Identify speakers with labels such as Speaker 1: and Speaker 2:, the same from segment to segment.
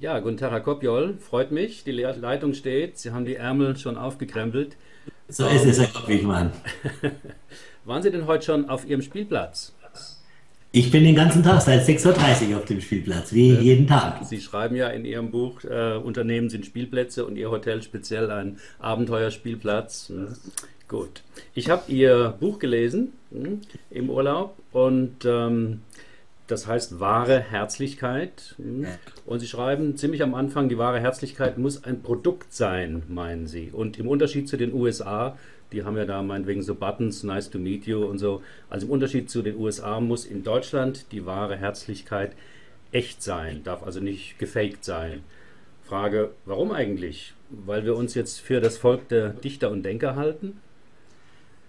Speaker 1: Ja, guten Tag, Herr Kopjol. Freut mich. Die Leitung steht. Sie haben die Ärmel schon aufgekrempelt.
Speaker 2: So ist es, Herr Kopwichmann.
Speaker 1: Waren Sie denn heute schon auf Ihrem Spielplatz?
Speaker 2: Ich bin den ganzen Tag seit 6.30 Uhr auf dem Spielplatz, wie ja. jeden Tag.
Speaker 1: Sie schreiben ja in Ihrem Buch, äh, Unternehmen sind Spielplätze und Ihr Hotel speziell ein Abenteuerspielplatz. Hm. Gut. Ich habe Ihr Buch gelesen hm, im Urlaub und ähm, das heißt wahre Herzlichkeit. Hm. Und Sie schreiben ziemlich am Anfang, die wahre Herzlichkeit muss ein Produkt sein, meinen Sie. Und im Unterschied zu den USA, die haben ja da meinetwegen so Buttons, nice to meet you und so. Also im Unterschied zu den USA muss in Deutschland die wahre Herzlichkeit echt sein, darf also nicht gefaked sein. Frage, warum eigentlich? Weil wir uns jetzt für das Volk der Dichter und Denker halten?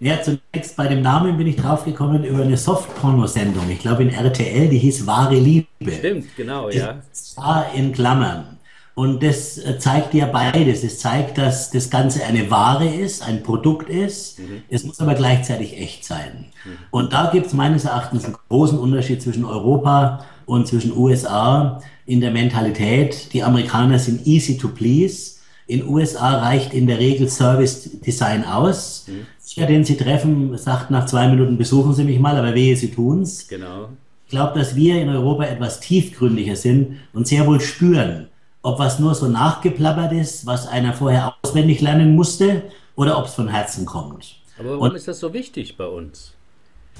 Speaker 2: Ja, zunächst bei dem Namen bin ich draufgekommen über eine Soft-Porno-Sendung. Ich glaube in RTL, die hieß Wahre Liebe.
Speaker 1: Stimmt, genau, ja.
Speaker 2: Das war in Klammern. Und das äh, zeigt ja beides. Es zeigt, dass das Ganze eine Ware ist, ein Produkt ist. Mhm. Es muss aber gleichzeitig echt sein. Mhm. Und da gibt es meines Erachtens einen großen Unterschied zwischen Europa und zwischen USA in der Mentalität. Die Amerikaner sind easy to please. In USA reicht in der Regel Service Design aus. Mhm. Jeder, den Sie treffen, sagt nach zwei Minuten, besuchen Sie mich mal, aber wehe, Sie tun's.
Speaker 1: Genau.
Speaker 2: Ich glaube, dass wir in Europa etwas tiefgründiger sind und sehr wohl spüren, ob was nur so nachgeplappert ist, was einer vorher auswendig lernen musste, oder ob es von Herzen kommt.
Speaker 1: Aber warum und, ist das so wichtig bei uns?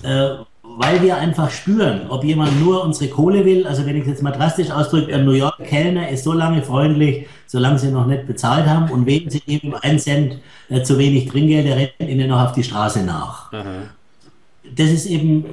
Speaker 2: Äh, weil wir einfach spüren, ob jemand nur unsere Kohle will. Also wenn ich jetzt mal drastisch ausdrücke, ein New York Kellner ist so lange freundlich, solange sie noch nicht bezahlt haben und wegen sie eben einen Cent äh, zu wenig Trinkgeld, der rennt ihnen noch auf die Straße nach. Aha. Das ist eben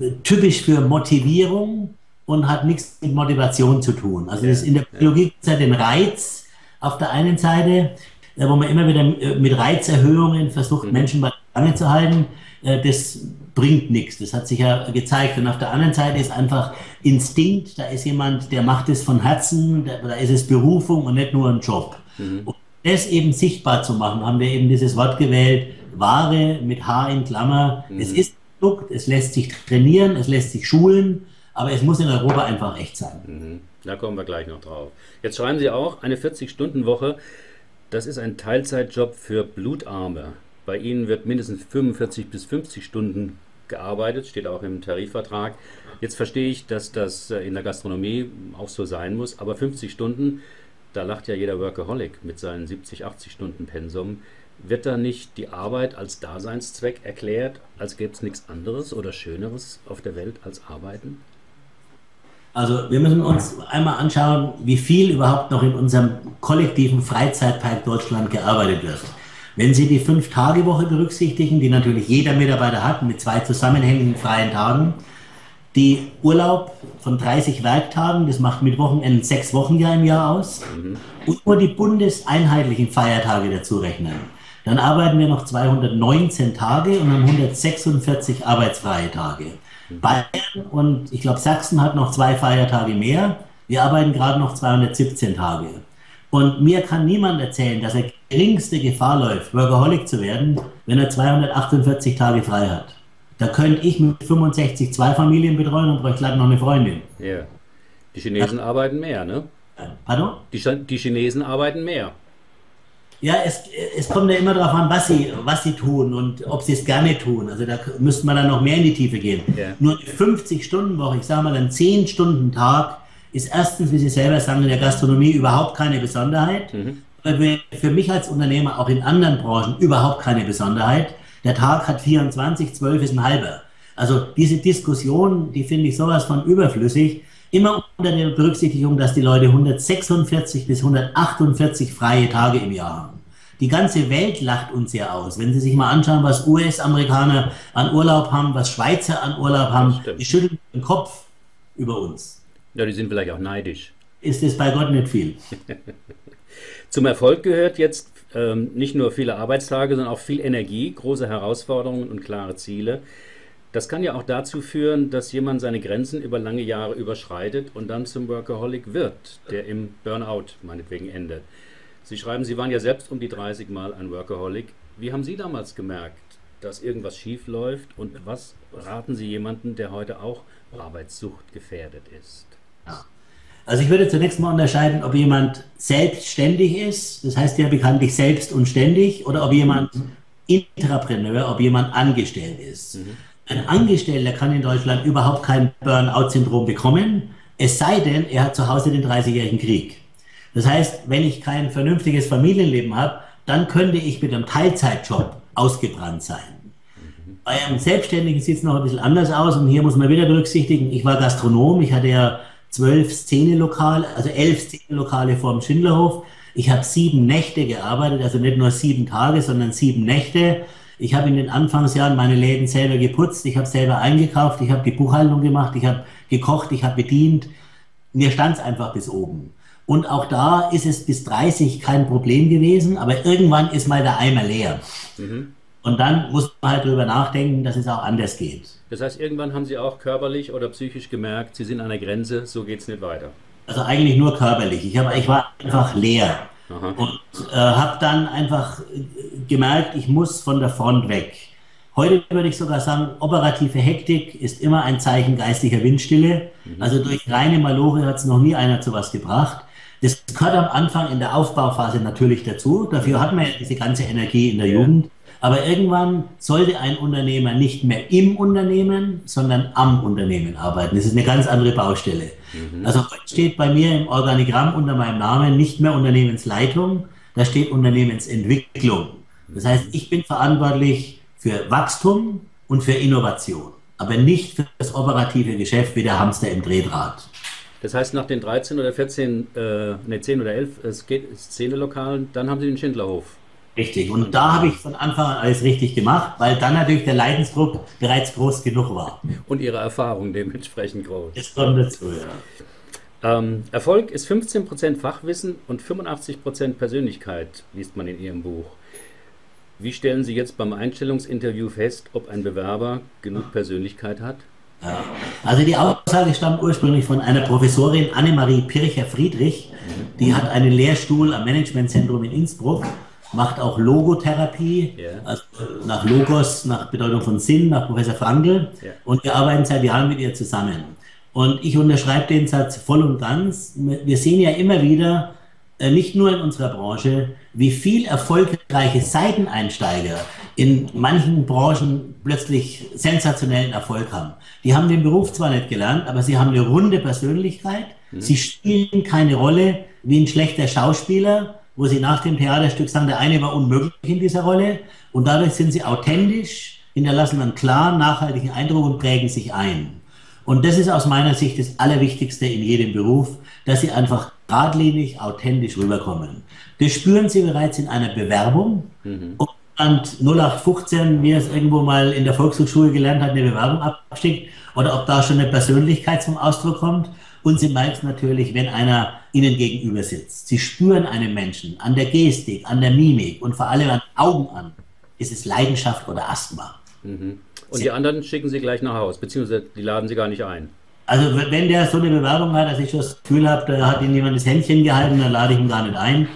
Speaker 2: äh, typisch für Motivierung und hat nichts mit Motivation zu tun. Also das in der Biologie gibt es ja den Reiz auf der einen Seite, äh, wo man immer wieder äh, mit Reizerhöhungen versucht, mhm. Menschen bei Lange zu halten. Äh, das bringt nichts. Das hat sich ja gezeigt. Und auf der anderen Seite ist einfach Instinkt. Da ist jemand, der macht es von Herzen. Da ist es Berufung und nicht nur ein Job. Mhm. Und das eben sichtbar zu machen, haben wir eben dieses Wort gewählt, Ware mit H in Klammer. Mhm. Es ist ein Produkt, es lässt sich trainieren, es lässt sich schulen, aber es muss in Europa einfach echt sein.
Speaker 1: Mhm. Da kommen wir gleich noch drauf. Jetzt schreiben Sie auch, eine 40-Stunden-Woche, das ist ein Teilzeitjob für Blutarme. Bei Ihnen wird mindestens 45 bis 50 Stunden gearbeitet, steht auch im Tarifvertrag. Jetzt verstehe ich, dass das äh, in der Gastronomie auch so sein muss, aber 50 Stunden, da lacht ja jeder Workaholic mit seinen 70, 80 Stunden Pensum. Wird da nicht die Arbeit als Daseinszweck erklärt, als gäbe es nichts anderes oder Schöneres auf der Welt als Arbeiten?
Speaker 2: Also wir müssen uns einmal anschauen, wie viel überhaupt noch in unserem kollektiven Freizeitpark Deutschland gearbeitet wird. Wenn Sie die Fünf-Tage-Woche berücksichtigen, die natürlich jeder Mitarbeiter hat, mit zwei zusammenhängenden freien Tagen, die Urlaub von 30 Werktagen, das macht mit Wochenenden sechs Wochen ja im Jahr aus, mhm. und nur die bundeseinheitlichen Feiertage dazu rechnen, dann arbeiten wir noch 219 Tage und haben 146 arbeitsfreie Tage. Mhm. Bayern und ich glaube Sachsen hat noch zwei Feiertage mehr. Wir arbeiten gerade noch 217 Tage. Und mir kann niemand erzählen, dass er geringste Gefahr läuft, Workaholic zu werden, wenn er 248 Tage frei hat. Da könnte ich mit 65 zwei Familien betreuen und bräuchte gleich noch eine Freundin.
Speaker 1: Ja. Die Chinesen Ach. arbeiten mehr, ne?
Speaker 2: Pardon?
Speaker 1: Die, die Chinesen arbeiten mehr.
Speaker 2: Ja, es, es kommt ja immer darauf an, was sie, was sie tun und ob sie es gerne tun. Also da müsste man dann noch mehr in die Tiefe gehen. Ja. Nur 50-Stunden-Woche, ich sage mal, ein 10-Stunden-Tag ist erstens, wie Sie selber sagen, in der Gastronomie überhaupt keine Besonderheit. Mhm. Für mich als Unternehmer auch in anderen Branchen überhaupt keine Besonderheit. Der Tag hat 24, 12 ist ein halber. Also diese Diskussion, die finde ich sowas von überflüssig. Immer unter der Berücksichtigung, dass die Leute 146 bis 148 freie Tage im Jahr haben. Die ganze Welt lacht uns ja aus. Wenn Sie sich mal anschauen, was US-Amerikaner an Urlaub haben, was Schweizer an Urlaub haben, die schütteln den Kopf über uns.
Speaker 1: Ja, die sind vielleicht auch neidisch.
Speaker 2: Ist es bei Gott nicht viel.
Speaker 1: Zum Erfolg gehört jetzt ähm, nicht nur viele Arbeitstage, sondern auch viel Energie, große Herausforderungen und klare Ziele. Das kann ja auch dazu führen, dass jemand seine Grenzen über lange Jahre überschreitet und dann zum Workaholic wird, der im Burnout meinetwegen endet. Sie schreiben, Sie waren ja selbst um die 30 Mal ein Workaholic. Wie haben Sie damals gemerkt, dass irgendwas schief läuft und was raten Sie jemandem, der heute auch Arbeitssucht gefährdet ist?
Speaker 2: Ja. Also ich würde zunächst mal unterscheiden, ob jemand selbstständig ist, das heißt ja bekanntlich selbst und ständig, oder ob jemand Intrapreneur, ob jemand angestellt ist. Mhm. Ein Angestellter kann in Deutschland überhaupt kein Burnout-Syndrom bekommen, es sei denn, er hat zu Hause den 30-jährigen Krieg. Das heißt, wenn ich kein vernünftiges Familienleben habe, dann könnte ich mit einem Teilzeitjob ausgebrannt sein. Bei einem Selbstständigen sieht es noch ein bisschen anders aus und hier muss man wieder berücksichtigen, ich war Gastronom, ich hatte ja zwölf Szenelokale, also elf Szenelokale vor dem Schindlerhof. Ich habe sieben Nächte gearbeitet, also nicht nur sieben Tage, sondern sieben Nächte. Ich habe in den Anfangsjahren meine Läden selber geputzt, ich habe selber eingekauft, ich habe die Buchhaltung gemacht, ich habe gekocht, ich habe bedient. Mir stand es einfach bis oben. Und auch da ist es bis 30 kein Problem gewesen, aber irgendwann ist mal der Eimer leer. Mhm. Und dann muss man halt darüber nachdenken, dass es auch anders geht.
Speaker 1: Das heißt, irgendwann haben Sie auch körperlich oder psychisch gemerkt, Sie sind an der Grenze, so geht es nicht weiter.
Speaker 2: Also eigentlich nur körperlich. Ich, hab, ich war einfach leer. Aha. Und äh, habe dann einfach gemerkt, ich muss von der Front weg. Heute würde ich sogar sagen, operative Hektik ist immer ein Zeichen geistlicher Windstille. Mhm. Also durch reine Malore hat es noch nie einer zu was gebracht. Das gehört am Anfang in der Aufbauphase natürlich dazu. Dafür hat man ja diese ganze Energie in der. Jugend. Aber irgendwann sollte ein Unternehmer nicht mehr im Unternehmen, sondern am Unternehmen arbeiten. Das ist eine ganz andere Baustelle. Mhm. Also heute steht bei mir im Organigramm unter meinem Namen nicht mehr Unternehmensleitung, da steht Unternehmensentwicklung. Das heißt, ich bin verantwortlich für Wachstum und für Innovation, aber nicht für das operative Geschäft wie der Hamster im Drehdraht.
Speaker 1: Das heißt, nach den 13 oder 14, äh, ne, 10 oder 11 Szenelokalen, dann haben Sie den Schindlerhof
Speaker 2: Richtig. Und da habe ich von Anfang an alles richtig gemacht, weil dann natürlich der Leidensdruck bereits groß genug war.
Speaker 1: Und Ihre Erfahrung dementsprechend groß.
Speaker 2: Das kommt dazu, ja.
Speaker 1: Ähm, Erfolg ist 15% Fachwissen und 85% Persönlichkeit, liest man in Ihrem Buch. Wie stellen Sie jetzt beim Einstellungsinterview fest, ob ein Bewerber genug Persönlichkeit hat?
Speaker 2: Ja. Also die Aussage stammt ursprünglich von einer Professorin Annemarie Pircher-Friedrich. Die hat einen Lehrstuhl am Managementzentrum in Innsbruck macht auch Logotherapie, yeah. also nach Logos, nach Bedeutung von Sinn, nach Professor Frankl. Yeah. Und wir arbeiten seit Jahren mit ihr zusammen. Und ich unterschreibe den Satz voll und ganz. Wir sehen ja immer wieder, äh, nicht nur in unserer Branche, wie viel erfolgreiche Seiteneinsteiger in manchen Branchen plötzlich sensationellen Erfolg haben. Die haben den Beruf zwar nicht gelernt, aber sie haben eine runde Persönlichkeit. Mhm. Sie spielen keine Rolle wie ein schlechter Schauspieler, wo sie nach dem Theaterstück sagen, der eine war unmöglich in dieser Rolle und dadurch sind sie authentisch, hinterlassen einen klaren, nachhaltigen Eindruck und prägen sich ein. Und das ist aus meiner Sicht das Allerwichtigste in jedem Beruf, dass sie einfach geradlinig, authentisch rüberkommen. Das spüren sie bereits in einer Bewerbung. Mhm. Und 0815, wie es irgendwo mal in der Volkshochschule gelernt hat, eine Bewerbung abschickt, oder ob da schon eine Persönlichkeit zum Ausdruck kommt. Und sie merkt natürlich, wenn einer ihnen gegenüber sitzt. Sie spüren einen Menschen an der Gestik, an der Mimik und vor allem an Augen an. Ist es Leidenschaft oder Asthma?
Speaker 1: Mhm. Und sie die anderen schicken sie gleich nach Hause, beziehungsweise die laden sie gar nicht ein.
Speaker 2: Also wenn der so eine Bewerbung hat, dass ich das Gefühl habe, da hat ihn jemand das Händchen gehalten, dann lade ich ihn gar nicht ein. Mhm.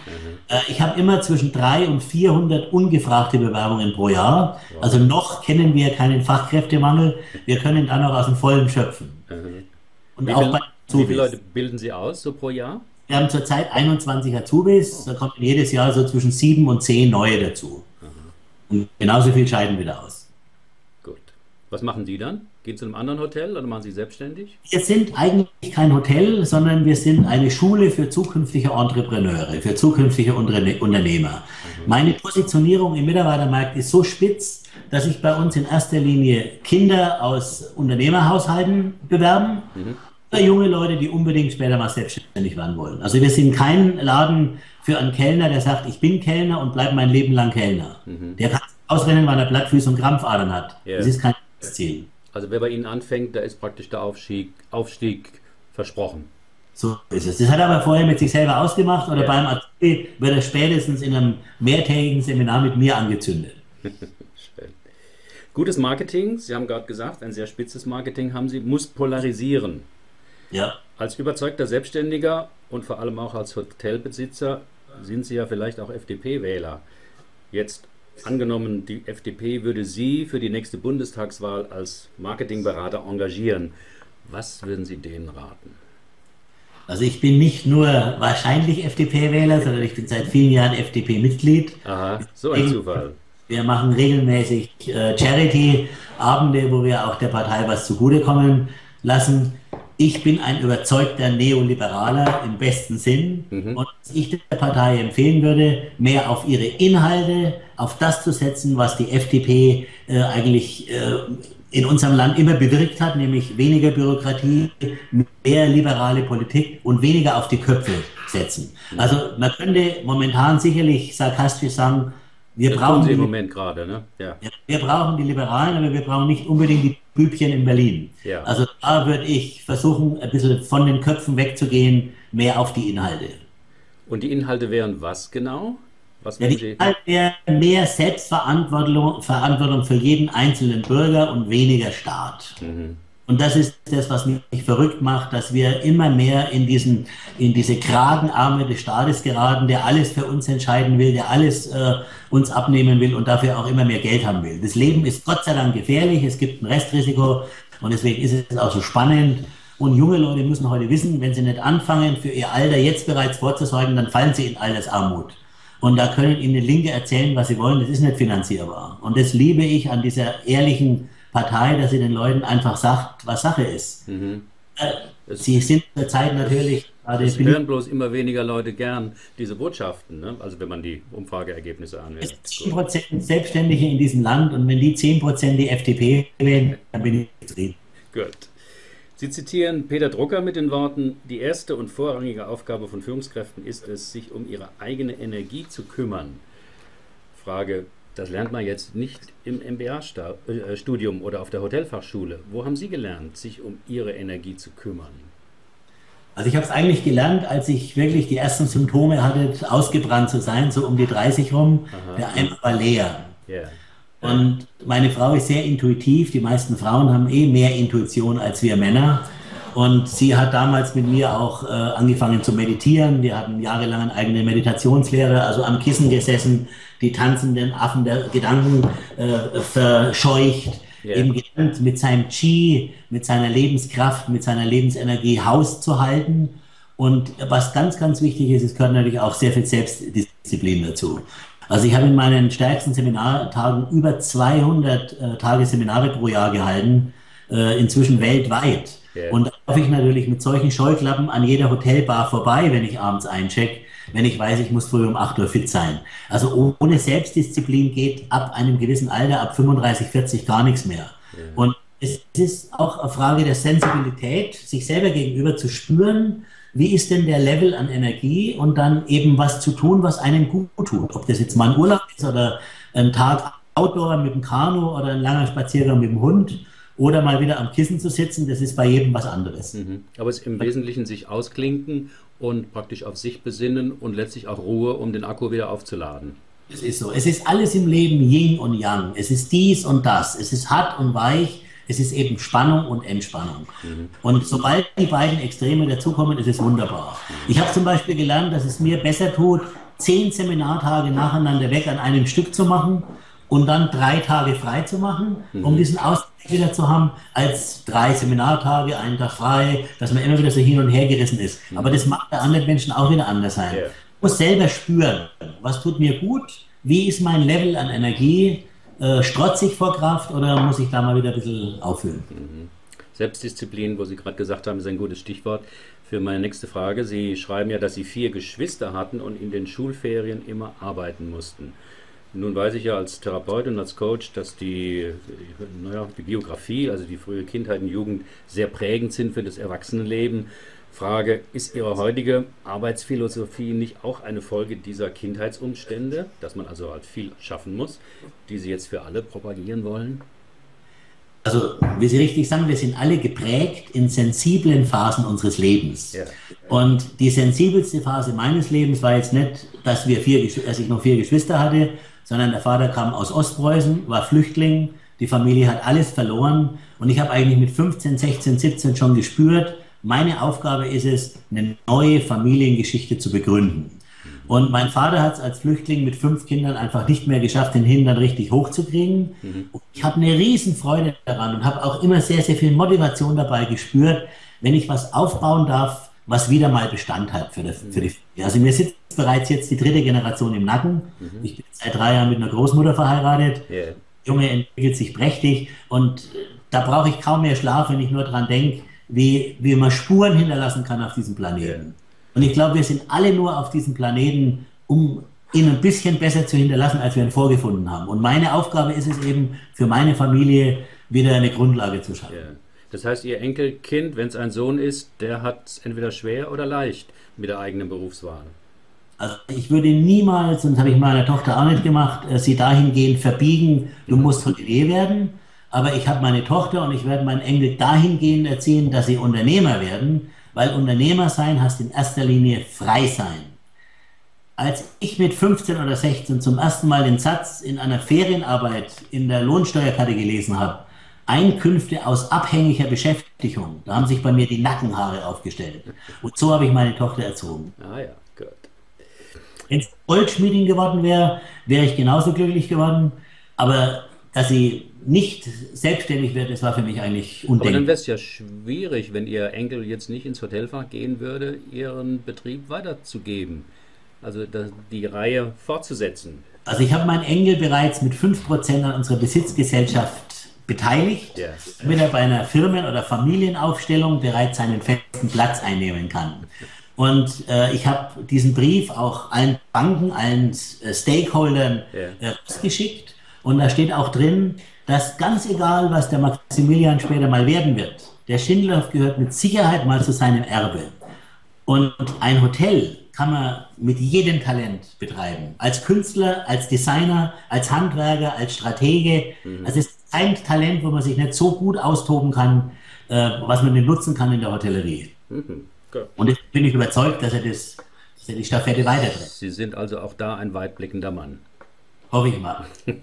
Speaker 2: Äh, ich habe immer zwischen 300 und 400 ungefragte Bewerbungen pro Jahr. Wow. Also noch kennen wir keinen Fachkräftemangel. Wir können dann auch aus dem Vollen schöpfen. Mhm.
Speaker 1: Und Wie auch bei Azubis. Wie viele Leute bilden Sie aus so pro Jahr?
Speaker 2: Wir haben zurzeit 21 Azubis, da kommen jedes Jahr so zwischen sieben und zehn neue dazu. Mhm. Und genauso viel scheiden wieder aus.
Speaker 1: Gut. Was machen Sie dann? Gehen Sie zu einem anderen Hotel oder machen Sie selbstständig?
Speaker 2: Wir sind eigentlich kein Hotel, sondern wir sind eine Schule für zukünftige Entrepreneure, für zukünftige Unternehmer. Mhm. Meine Positionierung im Mitarbeitermarkt ist so spitz, dass sich bei uns in erster Linie Kinder aus Unternehmerhaushalten bewerben. Mhm junge Leute, die unbedingt später mal selbstständig werden wollen. Also wir sind kein Laden für einen Kellner, der sagt, ich bin Kellner und bleibe mein Leben lang Kellner. Mhm. Der kann ausrennen, weil er Blattfüße und Krampfadern hat. Yeah. Das ist kein Ziel.
Speaker 1: Also wer bei Ihnen anfängt, da ist praktisch der Aufstieg, Aufstieg versprochen.
Speaker 2: So ist es. Das hat er aber vorher mit sich selber ausgemacht oder ja. beim Azubi wird er spätestens in einem mehrtägigen Seminar mit mir angezündet.
Speaker 1: Gutes Marketing, Sie haben gerade gesagt, ein sehr spitzes Marketing haben Sie, muss polarisieren. Ja. Als überzeugter Selbstständiger und vor allem auch als Hotelbesitzer sind Sie ja vielleicht auch FDP-Wähler. Jetzt angenommen, die FDP würde Sie für die nächste Bundestagswahl als Marketingberater engagieren. Was würden Sie denen raten?
Speaker 2: Also ich bin nicht nur wahrscheinlich FDP-Wähler, sondern ich bin seit vielen Jahren FDP-Mitglied.
Speaker 1: Aha, so ein Zufall.
Speaker 2: Wir machen regelmäßig äh, Charity-Abende, wo wir auch der Partei was zugutekommen lassen. Ich bin ein überzeugter Neoliberaler im besten Sinn mhm. und was ich der Partei empfehlen würde, mehr auf ihre Inhalte, auf das zu setzen, was die FDP äh, eigentlich äh, in unserem Land immer bewirkt hat, nämlich weniger Bürokratie, mehr liberale Politik und weniger auf die Köpfe setzen. Also man könnte momentan sicherlich sarkastisch sagen, wir das brauchen
Speaker 1: im Moment gerade, ne?
Speaker 2: Ja. Wir brauchen die Liberalen, aber wir brauchen nicht unbedingt die Bübchen in Berlin. Ja. Also da würde ich versuchen, ein bisschen von den Köpfen wegzugehen, mehr auf die Inhalte.
Speaker 1: Und die Inhalte wären was genau?
Speaker 2: Was ja, die Inhalte wären mehr Selbstverantwortung Verantwortung für jeden einzelnen Bürger und weniger Staat. Mhm. Und das ist das, was mich verrückt macht, dass wir immer mehr in, diesen, in diese Kragenarme des Staates geraten, der alles für uns entscheiden will, der alles äh, uns abnehmen will und dafür auch immer mehr Geld haben will. Das Leben ist Gott sei Dank gefährlich, es gibt ein Restrisiko und deswegen ist es auch so spannend. Und junge Leute müssen heute wissen, wenn sie nicht anfangen, für ihr Alter jetzt bereits vorzusorgen, dann fallen sie in Altersarmut. Und da können ihnen Linke erzählen, was sie wollen, das ist nicht finanzierbar. Und das liebe ich an dieser ehrlichen Partei, dass sie den Leuten einfach sagt, was Sache ist. Mhm. Äh, sie sind zurzeit natürlich.
Speaker 1: Es hören bloß immer weniger Leute gern diese Botschaften, ne? also wenn man die Umfrageergebnisse anwendet.
Speaker 2: Es 10% Selbstständige in diesem Land und wenn die 10% die FDP wählen, dann bin ich zufrieden.
Speaker 1: Gut. Sie zitieren Peter Drucker mit den Worten, die erste und vorrangige Aufgabe von Führungskräften ist es, sich um ihre eigene Energie zu kümmern. Frage, das lernt man jetzt nicht im MBA-Studium oder auf der Hotelfachschule. Wo haben Sie gelernt, sich um Ihre Energie zu kümmern?
Speaker 2: Also ich habe es eigentlich gelernt, als ich wirklich die ersten Symptome hatte, ausgebrannt zu sein, so um die 30 rum. Aha. Der Eimer war leer. Yeah. Und meine Frau ist sehr intuitiv. Die meisten Frauen haben eh mehr Intuition als wir Männer. Und sie hat damals mit mir auch äh, angefangen zu meditieren. Wir hatten jahrelang eine eigene Meditationslehre, also am Kissen gesessen, die tanzenden Affen der Gedanken äh, verscheucht, yeah. eben gelernt, mit seinem Chi, mit seiner Lebenskraft, mit seiner Lebensenergie Haus zu halten. Und was ganz, ganz wichtig ist, es gehört natürlich auch sehr viel Selbstdisziplin dazu. Also ich habe in meinen stärksten Seminartagen über 200 äh, Tage Seminare pro Jahr gehalten, äh, inzwischen weltweit. Yeah. Und da laufe ich natürlich mit solchen Scheuklappen an jeder Hotelbar vorbei, wenn ich abends eincheck, wenn ich weiß, ich muss früh um 8 Uhr fit sein. Also ohne Selbstdisziplin geht ab einem gewissen Alter, ab 35, 40 gar nichts mehr. Yeah. Und es ist auch eine Frage der Sensibilität, sich selber gegenüber zu spüren, wie ist denn der Level an Energie und dann eben was zu tun, was einem gut tut. Ob das jetzt mal ein Urlaub ist oder ein Tag Outdoor mit dem Kanu oder ein langer Spaziergang mit dem Hund oder mal wieder am Kissen zu sitzen, das ist bei jedem was anderes. Mhm.
Speaker 1: Aber es ist im Wesentlichen sich ausklinken und praktisch auf sich besinnen und letztlich auch Ruhe, um den Akku wieder aufzuladen.
Speaker 2: Es ist so. Es ist alles im Leben Yin und Yang. Es ist dies und das. Es ist hart und weich. Es ist eben Spannung und Entspannung. Mhm. Und sobald die beiden Extreme dazukommen, ist es wunderbar. Ich habe zum Beispiel gelernt, dass es mir besser tut, zehn Seminartage nacheinander weg an einem Stück zu machen und dann drei Tage frei zu machen, um mhm. diesen Ausgleich wieder zu haben, als drei Seminartage, einen Tag frei, dass man immer wieder so hin und her gerissen ist. Mhm. Aber das macht bei anderen Menschen auch wieder anders sein. Yeah. Ich muss selber spüren, was tut mir gut, wie ist mein Level an Energie, äh, strotzig vor Kraft oder muss ich da mal wieder ein bisschen auffüllen? Mhm.
Speaker 1: Selbstdisziplin, wo Sie gerade gesagt haben, ist ein gutes Stichwort für meine nächste Frage. Sie schreiben ja, dass Sie vier Geschwister hatten und in den Schulferien immer arbeiten mussten. Nun weiß ich ja als Therapeut und als Coach, dass die, naja, die Biografie, also die frühe Kindheit und Jugend, sehr prägend sind für das Erwachsenenleben. Frage, ist Ihre heutige Arbeitsphilosophie nicht auch eine Folge dieser Kindheitsumstände, dass man also halt viel schaffen muss, die Sie jetzt für alle propagieren wollen?
Speaker 2: Also, wie Sie richtig sagen, wir sind alle geprägt in sensiblen Phasen unseres Lebens. Ja. Und die sensibelste Phase meines Lebens war jetzt nicht, dass, wir vier, dass ich noch vier Geschwister hatte, sondern der Vater kam aus Ostpreußen, war Flüchtling, die Familie hat alles verloren und ich habe eigentlich mit 15, 16, 17 schon gespürt, meine Aufgabe ist es, eine neue Familiengeschichte zu begründen. Und mein Vater hat es als Flüchtling mit fünf Kindern einfach nicht mehr geschafft, den Hintern richtig hochzukriegen. Mhm. ich habe eine Riesenfreude daran und habe auch immer sehr, sehr viel Motivation dabei gespürt, wenn ich was aufbauen darf, was wieder mal Bestand hat für, das, für die Familie. Also mir sitzt bereits jetzt die dritte Generation im Nacken. Mhm. Ich bin seit drei Jahren mit einer Großmutter verheiratet. Yeah. Junge entwickelt sich prächtig und äh, da brauche ich kaum mehr Schlaf, wenn ich nur daran denke, wie, wie man Spuren hinterlassen kann auf diesem Planeten. Yeah. Und ich glaube, wir sind alle nur auf diesem Planeten, um ihn ein bisschen besser zu hinterlassen, als wir ihn vorgefunden haben. Und meine Aufgabe ist es eben, für meine Familie wieder eine Grundlage zu schaffen. Yeah.
Speaker 1: Das heißt, Ihr Enkelkind, wenn es ein Sohn ist, der hat es entweder schwer oder leicht mit der eigenen Berufswahl.
Speaker 2: Also ich würde niemals, und das habe ich meiner Tochter auch nicht gemacht, äh, sie dahingehend verbiegen, du musst Hotelier werden. Aber ich habe meine Tochter und ich werde meinen Enkel dahingehend erziehen, dass sie Unternehmer werden, weil Unternehmer sein heißt in erster Linie frei sein. Als ich mit 15 oder 16 zum ersten Mal den Satz in einer Ferienarbeit in der Lohnsteuerkarte gelesen habe, Einkünfte aus abhängiger Beschäftigung. Da haben sich bei mir die Nackenhaare aufgestellt. Und so habe ich meine Tochter erzogen.
Speaker 1: Ah ja, gut.
Speaker 2: Wenn es Goldschmiedin geworden wäre, wäre ich genauso glücklich geworden. Aber dass sie nicht selbstständig wird, das war für mich eigentlich undenkbar.
Speaker 1: Aber dann wäre es ja schwierig, wenn Ihr Enkel jetzt nicht ins Hotelfach gehen würde, Ihren Betrieb weiterzugeben. Also die Reihe fortzusetzen.
Speaker 2: Also ich habe meinen Enkel bereits mit 5% an unserer Besitzgesellschaft beteiligt, yes. damit er bei einer Firmen- oder Familienaufstellung bereits seinen festen Platz einnehmen kann. Und äh, ich habe diesen Brief auch allen Banken, allen äh, Stakeholdern yeah. äh, Und da steht auch drin, dass ganz egal, was der Maximilian später mal werden wird, der Schindler gehört mit Sicherheit mal zu seinem Erbe. Und ein Hotel kann man mit jedem Talent betreiben. Als Künstler, als Designer, als Handwerker, als Stratege. Mhm. Also es ist ein Talent, wo man sich nicht so gut austoben kann, äh, was man nutzen kann in der Hotellerie. Mhm. Und ich bin ich überzeugt, dass er, das, dass er die Staffette weiterträgt.
Speaker 1: Sie sind also auch da ein weitblickender Mann.
Speaker 2: Hoffe ich mal.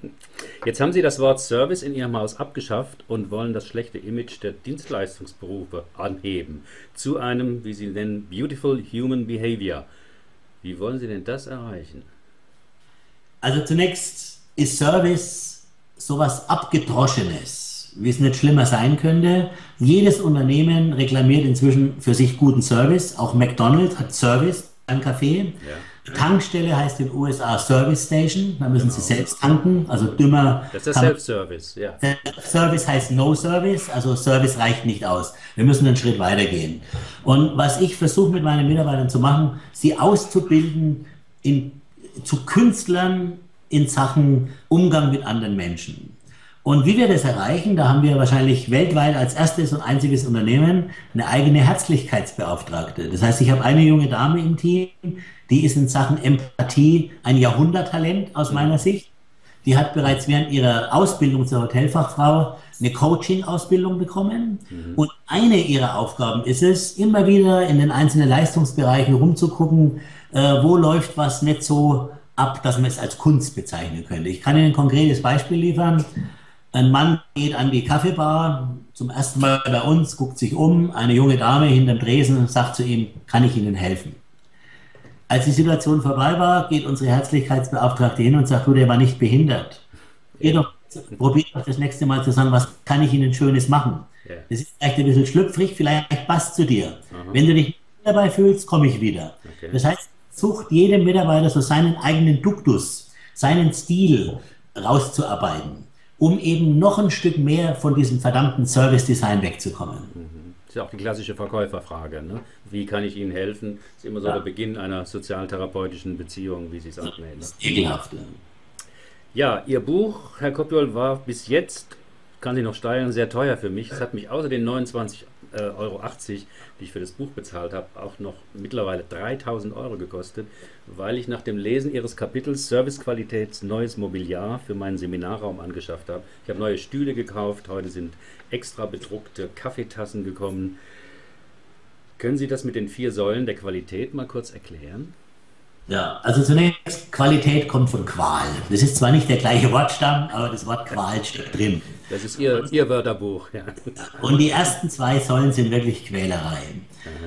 Speaker 1: Jetzt haben Sie das Wort Service in Ihrem Haus abgeschafft und wollen das schlechte Image der Dienstleistungsberufe anheben zu einem, wie Sie nennen, Beautiful Human Behavior. Wie wollen Sie denn das erreichen?
Speaker 2: Also zunächst ist Service sowas Abgedroschenes, wie es nicht schlimmer sein könnte. Jedes Unternehmen reklamiert inzwischen für sich guten Service. Auch McDonald's hat Service beim Kaffee. Ja. Tankstelle heißt in den USA Service Station, da müssen genau. Sie selbst tanken, also dümmer.
Speaker 1: Das ist Self-Service, ja.
Speaker 2: Service heißt No Service, also Service reicht nicht aus. Wir müssen einen Schritt weitergehen. Und was ich versuche mit meinen Mitarbeitern zu machen, sie auszubilden in, zu Künstlern in Sachen Umgang mit anderen Menschen. Und wie wir das erreichen, da haben wir wahrscheinlich weltweit als erstes und einziges Unternehmen eine eigene Herzlichkeitsbeauftragte. Das heißt, ich habe eine junge Dame im Team, die ist in Sachen Empathie ein Jahrhunderttalent aus meiner Sicht. Die hat bereits während ihrer Ausbildung zur Hotelfachfrau eine Coaching-Ausbildung bekommen. Mhm. Und eine ihrer Aufgaben ist es, immer wieder in den einzelnen Leistungsbereichen rumzugucken, äh, wo läuft was nicht so ab, dass man es als Kunst bezeichnen könnte. Ich kann Ihnen ein konkretes Beispiel liefern. Ein Mann geht an die Kaffeebar, zum ersten Mal bei uns, guckt sich um, eine junge Dame hinterm Dresen sagt zu ihm, kann ich Ihnen helfen? Als die Situation vorbei war, geht unsere Herzlichkeitsbeauftragte hin und sagt, du, der war nicht behindert. Geh doch, probier doch das nächste Mal zu sagen, was kann ich Ihnen Schönes machen? Das ist vielleicht ein bisschen schlüpfrig, vielleicht passt zu dir. Aha. Wenn du dich nicht dabei fühlst, komme ich wieder. Okay. Das heißt, sucht jedem Mitarbeiter so seinen eigenen Duktus, seinen Stil rauszuarbeiten, um eben noch ein Stück mehr von diesem verdammten Service-Design wegzukommen. Mhm
Speaker 1: ist ja auch die klassische Verkäuferfrage. Ne? Wie kann ich Ihnen helfen? Das ist immer so ja. der Beginn einer sozialtherapeutischen Beziehung, wie Sie es auch nennen. Ekelhaft. Ja, Ihr Buch, Herr Kopjol, war bis jetzt, kann Sie noch steigern, sehr teuer für mich. Es hat mich außer den 29,80 äh, Euro, die ich für das Buch bezahlt habe, auch noch mittlerweile 3000 Euro gekostet, weil ich nach dem Lesen Ihres Kapitels Servicequalität neues Mobiliar für meinen Seminarraum angeschafft habe. Ich habe neue Stühle gekauft, heute sind extra bedruckte Kaffeetassen gekommen. Können Sie das mit den vier Säulen der Qualität mal kurz erklären?
Speaker 2: Ja, also zunächst, Qualität kommt von Qual. Das ist zwar nicht der gleiche Wortstamm, aber das Wort Qual steht drin.
Speaker 1: Das ist Ihr, Ihr Wörterbuch, ja.
Speaker 2: Und die ersten zwei Säulen sind wirklich Quälereien.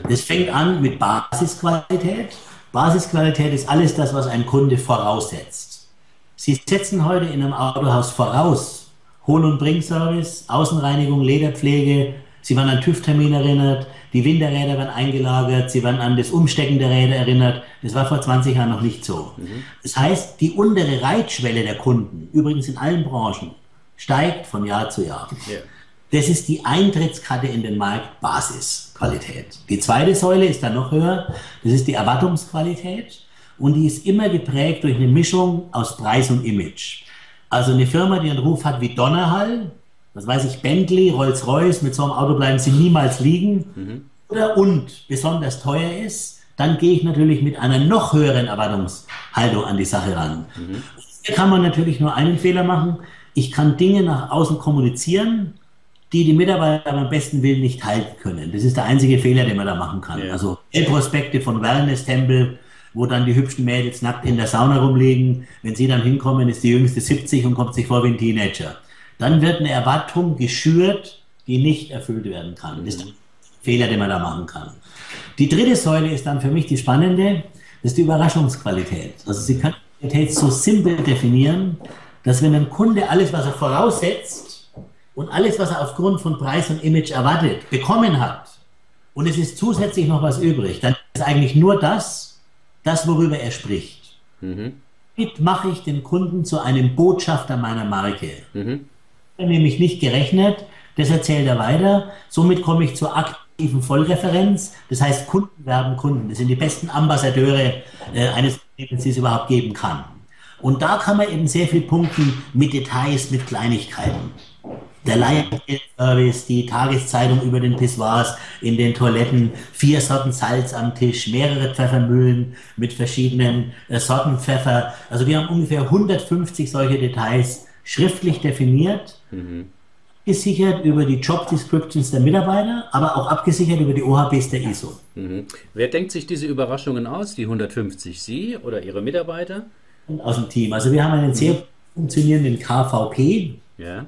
Speaker 2: Das fängt an mit Basisqualität. Basisqualität ist alles das, was ein Kunde voraussetzt. Sie setzen heute in einem Autohaus voraus, Hol- und Bringservice, Außenreinigung, Lederpflege, Sie waren an TÜV-Termin erinnert, die Winterräder waren eingelagert, sie waren an das Umstecken der Räder erinnert. Das war vor 20 Jahren noch nicht so. Mhm. Das heißt, die untere Reitschwelle der Kunden, übrigens in allen Branchen, steigt von Jahr zu Jahr. Yeah. Das ist die Eintrittskarte in den Markt Basisqualität. Die zweite Säule ist dann noch höher. Das ist die Erwartungsqualität. Und die ist immer geprägt durch eine Mischung aus Preis und Image. Also eine Firma, die einen Ruf hat wie Donnerhall, was weiß ich, Bentley, Rolls-Royce, mit so einem Auto bleiben sie niemals liegen. Mhm. Oder und besonders teuer ist, dann gehe ich natürlich mit einer noch höheren Erwartungshaltung an die Sache ran. Mhm. Hier kann man natürlich nur einen Fehler machen. Ich kann Dinge nach außen kommunizieren, die die Mitarbeiter beim besten Willen nicht halten können. Das ist der einzige Fehler, den man da machen kann. Ja. Also Prospekte von Wellness-Tempel, wo dann die hübschen Mädels nackt in der Sauna rumliegen. Wenn sie dann hinkommen, ist die jüngste 70 und kommt sich vor wie ein Teenager. Dann wird eine Erwartung geschürt, die nicht erfüllt werden kann. Das ist der Fehler, den man da machen kann. Die dritte Säule ist dann für mich die spannende, das ist die Überraschungsqualität. Also Sie können Qualität so simpel definieren, dass wenn ein Kunde alles, was er voraussetzt, und alles, was er aufgrund von Preis und Image erwartet, bekommen hat und es ist zusätzlich noch was übrig, dann ist eigentlich nur das, das, worüber er spricht. Mhm. Damit mache ich den Kunden zu einem Botschafter meiner Marke. Mhm. Nämlich nicht gerechnet, das erzählt er weiter. Somit komme ich zur aktiven Vollreferenz. Das heißt, Kunden werden Kunden. Das sind die besten Ambassadeure äh, eines Unternehmens, die es überhaupt geben kann. Und da kann man eben sehr viel punkten mit Details, mit Kleinigkeiten der Leitservice, die Tageszeitung über den Pissoirs, in den Toiletten, vier Sorten Salz am Tisch, mehrere Pfeffermühlen mit verschiedenen äh, Sorten Pfeffer. Also wir haben ungefähr 150 solche Details schriftlich definiert, mhm. gesichert über die Job Descriptions der Mitarbeiter, aber auch abgesichert über die OHBs der ISO.
Speaker 1: Mhm. Wer denkt sich diese Überraschungen aus, die 150? Sie oder Ihre Mitarbeiter?
Speaker 2: Und aus dem Team. Also wir haben einen sehr funktionierenden KVP. Ja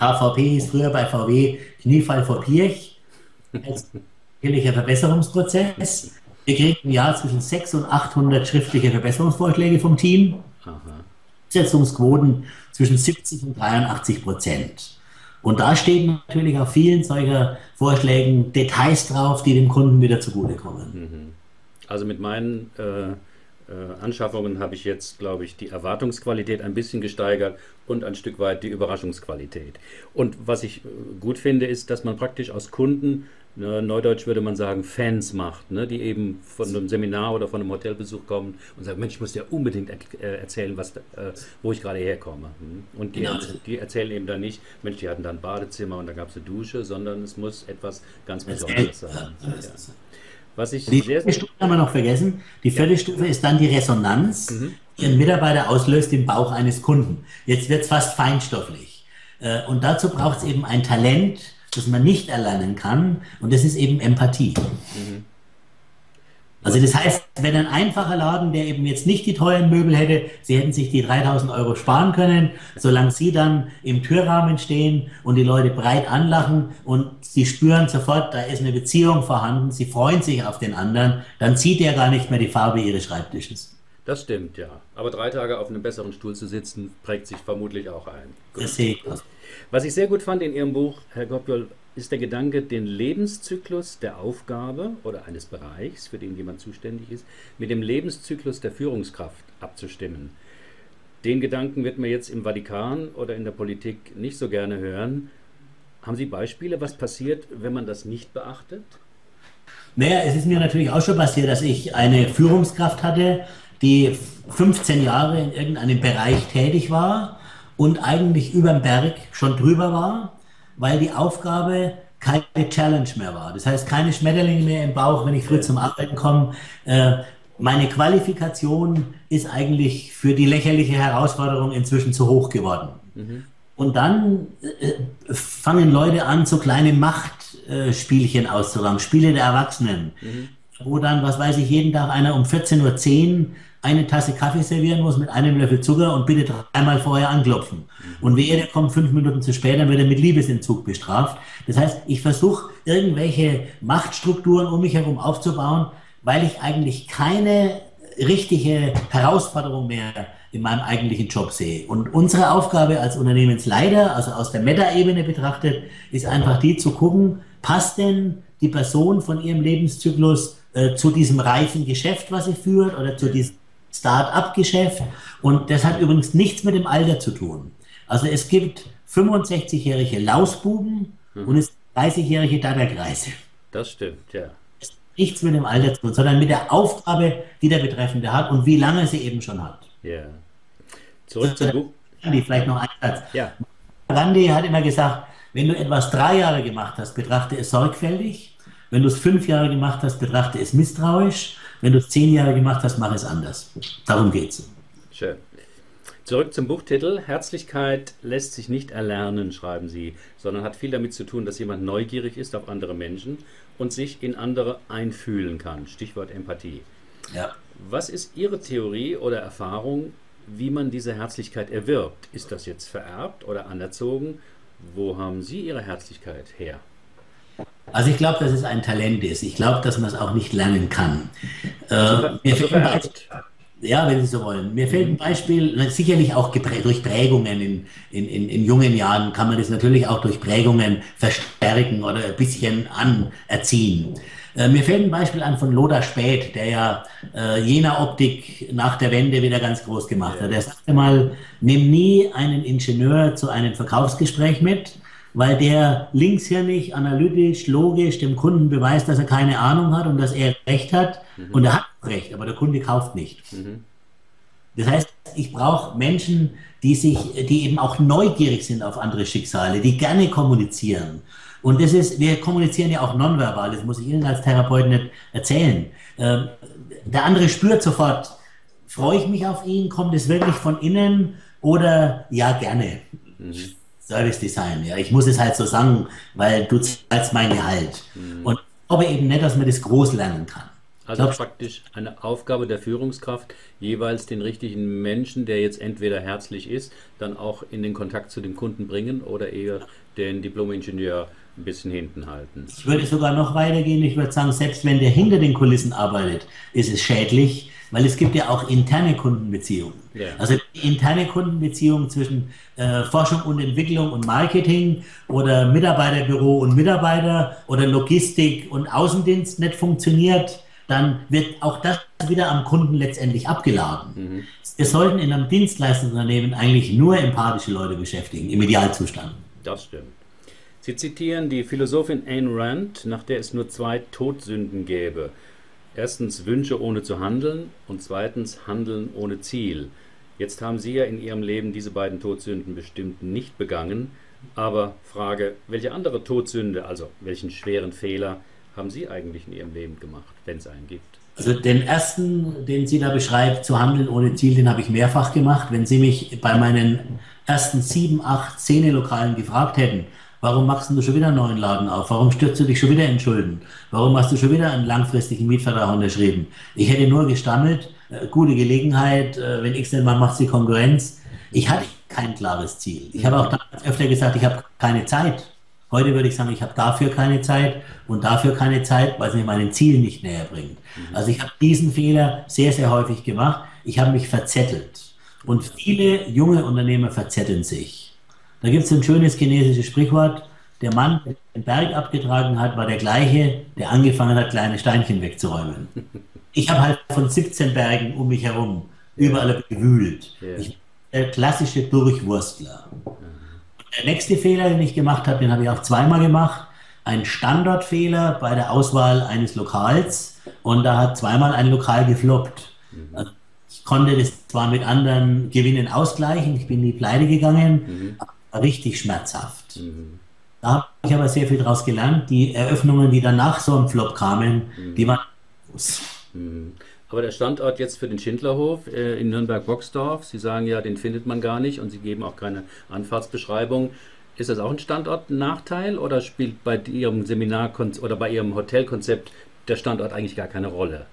Speaker 2: HVP ist früher bei VW Kniefall vor Pirch. Als jährlicher Verbesserungsprozess. Wir kriegen im Jahr zwischen 600 und 800 schriftliche Verbesserungsvorschläge vom Team. Umsetzungsquoten zwischen 70 und 83 Prozent. Und da stehen natürlich auf vielen solcher Vorschlägen Details drauf, die dem Kunden wieder zugutekommen. Mhm.
Speaker 1: Also mit meinen äh, Anschaffungen habe ich jetzt, glaube ich, die Erwartungsqualität ein bisschen gesteigert und ein Stück weit die Überraschungsqualität. Und was ich äh, gut finde, ist, dass man praktisch aus Kunden, ne, neudeutsch würde man sagen, Fans macht, ne, die eben von einem Seminar oder von einem Hotelbesuch kommen und sagen, Mensch, ich muss dir unbedingt er äh, erzählen, was, äh, wo ich gerade herkomme. Hm? Und die, genau. die, erzählen eben dann nicht, Mensch, die hatten da ein Badezimmer und da gab es eine Dusche, sondern es muss etwas ganz Besonderes sein. Ja.
Speaker 2: Was ich die vierte Stufe haben wir noch vergessen. Die vierte ja. Stufe ist dann die Resonanz, mhm. die ein Mitarbeiter auslöst im Bauch eines Kunden. Jetzt wird es fast feinstofflich. Äh, und dazu braucht es eben ein Talent, das man nicht erlernen kann. Und das ist eben Empathie. Also das heißt, wenn ein einfacher Laden, der eben jetzt nicht die teuren Möbel hätte, sie hätten sich die 3000 Euro sparen können, solange sie dann im Türrahmen stehen und die Leute breit anlachen und sie spüren sofort, da ist eine Beziehung vorhanden, sie freuen sich auf den anderen, dann zieht er gar nicht mehr die Farbe ihres Schreibtisches.
Speaker 1: Das stimmt, ja. Aber drei Tage auf einem besseren Stuhl zu sitzen, prägt sich vermutlich auch ein. Gut. Das sehe ich. Was ich sehr gut fand in Ihrem Buch, Herr Goppjol, ist der Gedanke, den Lebenszyklus der Aufgabe oder eines Bereichs, für den jemand zuständig ist, mit dem Lebenszyklus der Führungskraft abzustimmen. Den Gedanken wird man jetzt im Vatikan oder in der Politik nicht so gerne hören. Haben Sie Beispiele, was passiert, wenn man das nicht beachtet?
Speaker 2: Naja, es ist mir natürlich auch schon passiert, dass ich eine Führungskraft hatte, die 15 Jahre in irgendeinem Bereich tätig war und eigentlich über dem Berg schon drüber war weil die Aufgabe keine Challenge mehr war. Das heißt, keine Schmetterlinge mehr im Bauch, wenn ich früh zum Arbeiten komme. Äh, meine Qualifikation ist eigentlich für die lächerliche Herausforderung inzwischen zu hoch geworden. Mhm. Und dann äh, fangen Leute an, so kleine Machtspielchen äh, auszuräumen, Spiele der Erwachsenen, mhm. wo dann, was weiß ich, jeden Tag einer um 14.10 Uhr eine Tasse Kaffee servieren muss mit einem Löffel Zucker und bitte dreimal vorher anklopfen. Mhm. Und wer der kommt fünf Minuten zu spät, dann wird er mit Liebesentzug bestraft. Das heißt, ich versuche irgendwelche Machtstrukturen um mich herum aufzubauen, weil ich eigentlich keine richtige Herausforderung mehr in meinem eigentlichen Job sehe. Und unsere Aufgabe als Unternehmensleiter, also aus der Meta-Ebene betrachtet, ist einfach die zu gucken, passt denn die Person von ihrem Lebenszyklus äh, zu diesem reifen Geschäft, was sie führt, oder zu diesem Start-up-Geschäft? Und das hat übrigens nichts mit dem Alter zu tun. Also es gibt 65-jährige Lausbuben mhm. und es 30-jährige Datterkreise.
Speaker 1: Das stimmt, ja.
Speaker 2: Nichts mit dem Alter zu tun, sondern mit der Aufgabe, die der Betreffende hat und wie lange sie eben schon hat.
Speaker 1: Ja.
Speaker 2: Zurück zum Buch. Vielleicht noch ein Satz. Ja. Gandhi hat immer gesagt, wenn du etwas drei Jahre gemacht hast, betrachte es sorgfältig. Wenn du es fünf Jahre gemacht hast, betrachte es misstrauisch. Wenn du es zehn Jahre gemacht hast, mach es anders. Darum geht es.
Speaker 1: Schön. Zurück zum Buchtitel. Herzlichkeit lässt sich nicht erlernen, schreiben Sie, sondern hat viel damit zu tun, dass jemand neugierig ist auf andere Menschen und sich in andere einfühlen kann. Stichwort Empathie. Ja. Was ist Ihre Theorie oder Erfahrung, wie man diese Herzlichkeit erwirbt? Ist das jetzt vererbt oder anerzogen? Wo haben Sie Ihre Herzlichkeit her?
Speaker 2: Also ich glaube, dass es ein Talent ist. Ich glaube, dass man es auch nicht lernen kann. Äh, also vererbt ja, wenn Sie so wollen. Mir fällt ein Beispiel, sicherlich auch durch Prägungen in, in, in, in, jungen Jahren kann man das natürlich auch durch Prägungen verstärken oder ein bisschen anerziehen. Äh, mir fällt ein Beispiel an von Lothar Späth, der ja äh, jener Optik nach der Wende wieder ganz groß gemacht hat. Er sagte mal, nimm nie einen Ingenieur zu einem Verkaufsgespräch mit, weil der linkshirnig, analytisch, logisch dem Kunden beweist, dass er keine Ahnung hat und dass er Recht hat. Mhm. Und er hat Recht, aber der Kunde kauft nicht. Mhm. Das heißt, ich brauche Menschen, die sich, die eben auch neugierig sind auf andere Schicksale, die gerne kommunizieren. Und das ist, wir kommunizieren ja auch nonverbal, das muss ich Ihnen als Therapeut nicht erzählen. Ähm, der andere spürt sofort, freue ich mich auf ihn, kommt es wirklich von innen oder ja, gerne. Mhm. Service Design. Ja, ich muss es halt so sagen, weil du zahlst mein Gehalt. Mhm. Und ich glaube eben nicht, dass man das groß lernen kann.
Speaker 1: Also glaub, praktisch eine Aufgabe der Führungskraft, jeweils den richtigen Menschen, der jetzt entweder herzlich ist, dann auch in den Kontakt zu dem Kunden bringen oder eher den Diplom-Ingenieur ein bisschen hinten halten.
Speaker 2: Ich würde sogar noch weitergehen. Ich würde sagen, selbst wenn der hinter den Kulissen arbeitet, ist es schädlich, weil es gibt ja auch interne Kundenbeziehungen. Yeah. Also interne Kundenbeziehungen zwischen äh, Forschung und Entwicklung und Marketing oder Mitarbeiterbüro und Mitarbeiter oder Logistik und Außendienst nicht funktioniert, dann wird auch das wieder am Kunden letztendlich abgeladen. Mhm. Wir sollten in einem Dienstleistungsunternehmen eigentlich nur empathische Leute beschäftigen, im Idealzustand.
Speaker 1: Das stimmt. Sie zitieren die Philosophin Ayn Rand, nach der es nur zwei Todsünden gäbe. Erstens Wünsche ohne zu handeln und zweitens Handeln ohne Ziel. Jetzt haben Sie ja in Ihrem Leben diese beiden Todsünden bestimmt nicht begangen. Aber Frage, welche andere Todsünde, also welchen schweren Fehler haben Sie eigentlich in Ihrem Leben gemacht, wenn es einen gibt?
Speaker 2: Also den ersten, den Sie da beschreibt, zu handeln ohne Ziel, den habe ich mehrfach gemacht. Wenn Sie mich bei meinen ersten sieben, acht Szene-Lokalen gefragt hätten, Warum machst du schon wieder einen neuen Laden auf? Warum stürzt du dich schon wieder in Schulden? Warum hast du schon wieder einen langfristigen Mietvertrag unterschrieben? Ich hätte nur gestammelt, äh, gute Gelegenheit, äh, wenn X denn mal macht die Konkurrenz. Ich hatte kein klares Ziel. Ich habe auch öfter gesagt, ich habe keine Zeit. Heute würde ich sagen, ich habe dafür keine Zeit und dafür keine Zeit, weil es mir meinem Ziel nicht näher bringt. Mhm. Also ich habe diesen Fehler sehr, sehr häufig gemacht. Ich habe mich verzettelt. Und viele junge Unternehmer verzetteln sich. Da gibt es ein schönes chinesisches Sprichwort. Der Mann, der den Berg abgetragen hat, war der gleiche, der angefangen hat, kleine Steinchen wegzuräumen. Ich habe halt von 17 Bergen um mich herum überall gewühlt. Yeah. Ich bin der klassische Durchwurstler. Der nächste Fehler, den ich gemacht habe, den habe ich auch zweimal gemacht. Ein Standardfehler bei der Auswahl eines Lokals. Und da hat zweimal ein Lokal gefloppt. Mhm. Also ich konnte das zwar mit anderen Gewinnen ausgleichen, ich bin nie pleite gegangen, mhm richtig schmerzhaft. Mhm. Da habe ich aber sehr viel daraus gelernt. Die Eröffnungen, die danach so im Flop kamen, mhm. die waren groß.
Speaker 1: Mhm. Aber der Standort jetzt für den Schindlerhof äh, in Nürnberg-Boxdorf, Sie sagen ja, den findet man gar nicht und Sie geben auch keine Anfahrtsbeschreibung. Ist das auch ein Standortnachteil oder spielt bei Ihrem Seminar oder bei Ihrem Hotelkonzept der Standort eigentlich gar keine Rolle?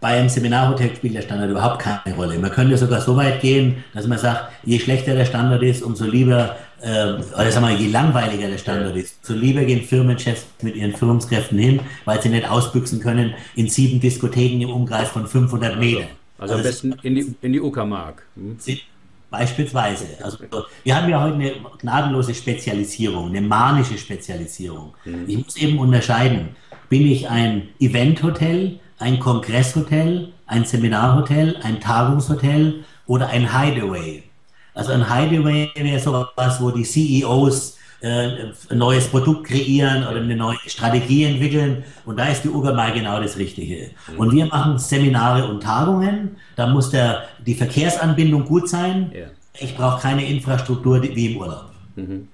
Speaker 2: Bei einem Seminarhotel spielt der Standard überhaupt keine Rolle. Man könnte sogar so weit gehen, dass man sagt, je schlechter der Standard ist, umso lieber, äh, oder sagen wir, je langweiliger der Standard ist, so lieber gehen Firmenchefs mit ihren Führungskräften hin, weil sie nicht ausbüchsen können in sieben Diskotheken im Umkreis von 500 Metern.
Speaker 1: Also, also am besten in die, in die Uckermark. Hm?
Speaker 2: Beispielsweise. Also wir haben ja heute eine gnadenlose Spezialisierung, eine manische Spezialisierung. Mhm. Ich muss eben unterscheiden, bin ich ein Eventhotel, ein Kongresshotel, ein Seminarhotel, ein Tagungshotel oder ein Hideaway. Also ein Hideaway wäre sowas, wo die CEOs äh, ein neues Produkt kreieren oder eine neue Strategie entwickeln. Und da ist die Uber genau das Richtige. Und wir machen Seminare und Tagungen. Da muss der, die Verkehrsanbindung gut sein. Ja. Ich brauche keine Infrastruktur wie im Urlaub.
Speaker 1: Mhm.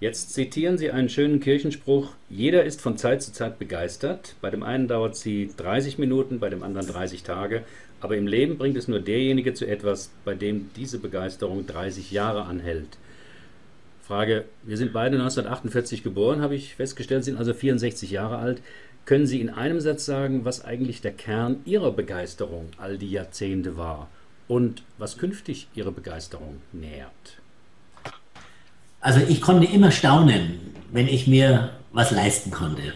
Speaker 1: Jetzt zitieren Sie einen schönen Kirchenspruch. Jeder ist von Zeit zu Zeit begeistert. Bei dem einen dauert sie 30 Minuten, bei dem anderen 30 Tage. Aber im Leben bringt es nur derjenige zu etwas, bei dem diese Begeisterung 30 Jahre anhält. Frage, wir sind beide 1948 geboren, habe ich festgestellt, sind also 64 Jahre alt. Können Sie in einem Satz sagen, was eigentlich der Kern Ihrer Begeisterung all die Jahrzehnte war und was künftig Ihre Begeisterung nährt?
Speaker 2: Also ich konnte immer staunen, wenn ich mir was leisten konnte.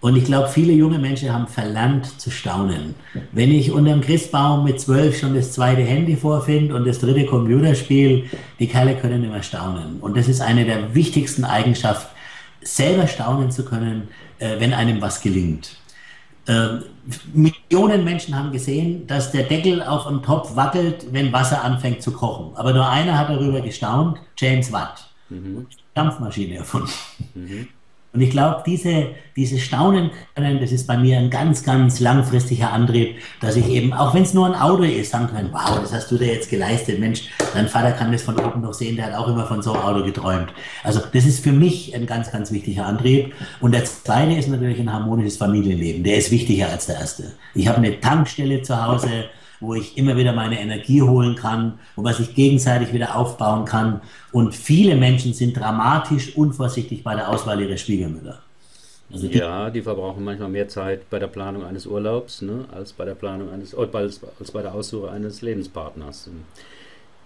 Speaker 2: Und ich glaube, viele junge Menschen haben verlernt zu staunen. Wenn ich unter dem Christbaum mit zwölf schon das zweite Handy vorfinde und das dritte Computerspiel, die Kerle können immer staunen. Und das ist eine der wichtigsten Eigenschaften, selber staunen zu können, äh, wenn einem was gelingt. Ähm, Millionen Menschen haben gesehen, dass der Deckel auf dem Topf wackelt, wenn Wasser anfängt zu kochen. Aber nur einer hat darüber gestaunt, James Watt. Mhm. Dampfmaschine erfunden. Mhm. Und ich glaube, diese, diese Staunen können, das ist bei mir ein ganz, ganz langfristiger Antrieb, dass ich eben, auch wenn es nur ein Auto ist, sagen kann, wow, das hast du dir jetzt geleistet, Mensch, dein Vater kann das von oben noch sehen, der hat auch immer von so einem Auto geträumt. Also das ist für mich ein ganz, ganz wichtiger Antrieb. Und der zweite ist natürlich ein harmonisches Familienleben. Der ist wichtiger als der erste. Ich habe eine Tankstelle zu Hause, wo ich immer wieder meine Energie holen kann, wo man sich gegenseitig wieder aufbauen kann. Und viele Menschen sind dramatisch unvorsichtig bei der Auswahl ihrer Schwiegermütter.
Speaker 1: Also die ja, die verbrauchen manchmal mehr Zeit bei der Planung eines Urlaubs ne, als bei der Planung eines oh, als, als bei der Aussuche eines Lebenspartners.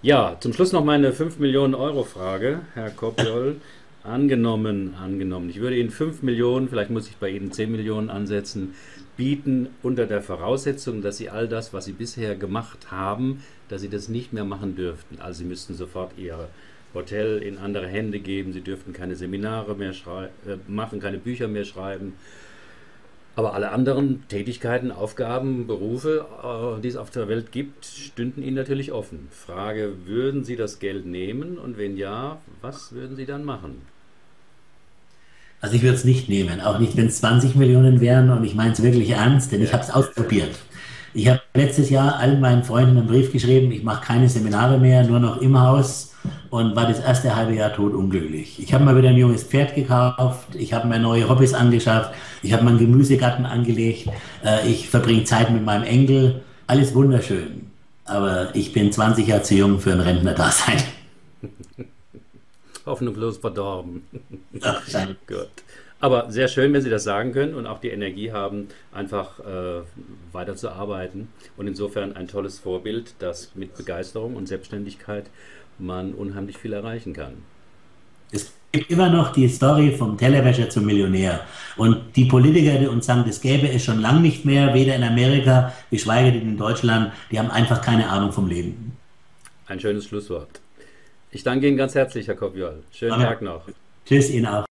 Speaker 1: Ja, zum Schluss noch meine 5 Millionen Euro Frage, Herr Kopjol. Angenommen, angenommen. Ich würde Ihnen 5 Millionen, vielleicht muss ich bei Ihnen 10 Millionen ansetzen, bieten unter der Voraussetzung, dass Sie all das, was Sie bisher gemacht haben, dass Sie das nicht mehr machen dürften. Also Sie müssten sofort Ihr Hotel in andere Hände geben, Sie dürften keine Seminare mehr äh, machen, keine Bücher mehr schreiben. Aber alle anderen Tätigkeiten, Aufgaben, Berufe, äh, die es auf der Welt gibt, stünden Ihnen natürlich offen. Frage, würden Sie das Geld nehmen und wenn ja, was würden Sie dann machen?
Speaker 2: Also ich würde es nicht nehmen, auch nicht, wenn es 20 Millionen wären und ich meine es wirklich ernst, denn ich habe es ausprobiert. Ich habe letztes Jahr allen meinen Freunden einen Brief geschrieben, ich mache keine Seminare mehr, nur noch im Haus und war das erste halbe Jahr totunglücklich. Ich habe mal wieder ein junges Pferd gekauft, ich habe mir neue Hobbys angeschafft, ich habe meinen Gemüsegarten angelegt, äh, ich verbringe Zeit mit meinem Enkel, alles wunderschön. Aber ich bin 20 Jahre zu jung für ein Rentner-Dasein.
Speaker 1: hoffnungslos verdorben. Ach, Gut. Aber sehr schön, wenn Sie das sagen können und auch die Energie haben, einfach äh, weiterzuarbeiten. Und insofern ein tolles Vorbild, dass mit Begeisterung und Selbstständigkeit man unheimlich viel erreichen kann.
Speaker 2: Es gibt immer noch die Story vom Tellerwäscher zum Millionär. Und die Politiker, die uns sagen, das gäbe es schon lange nicht mehr, weder in Amerika, geschweige denn in Deutschland, die haben einfach keine Ahnung vom Leben.
Speaker 1: Ein schönes Schlusswort. Ich danke Ihnen ganz herzlich, Herr Kopjol. Schönen Tag noch.
Speaker 2: Tschüss Ihnen auch.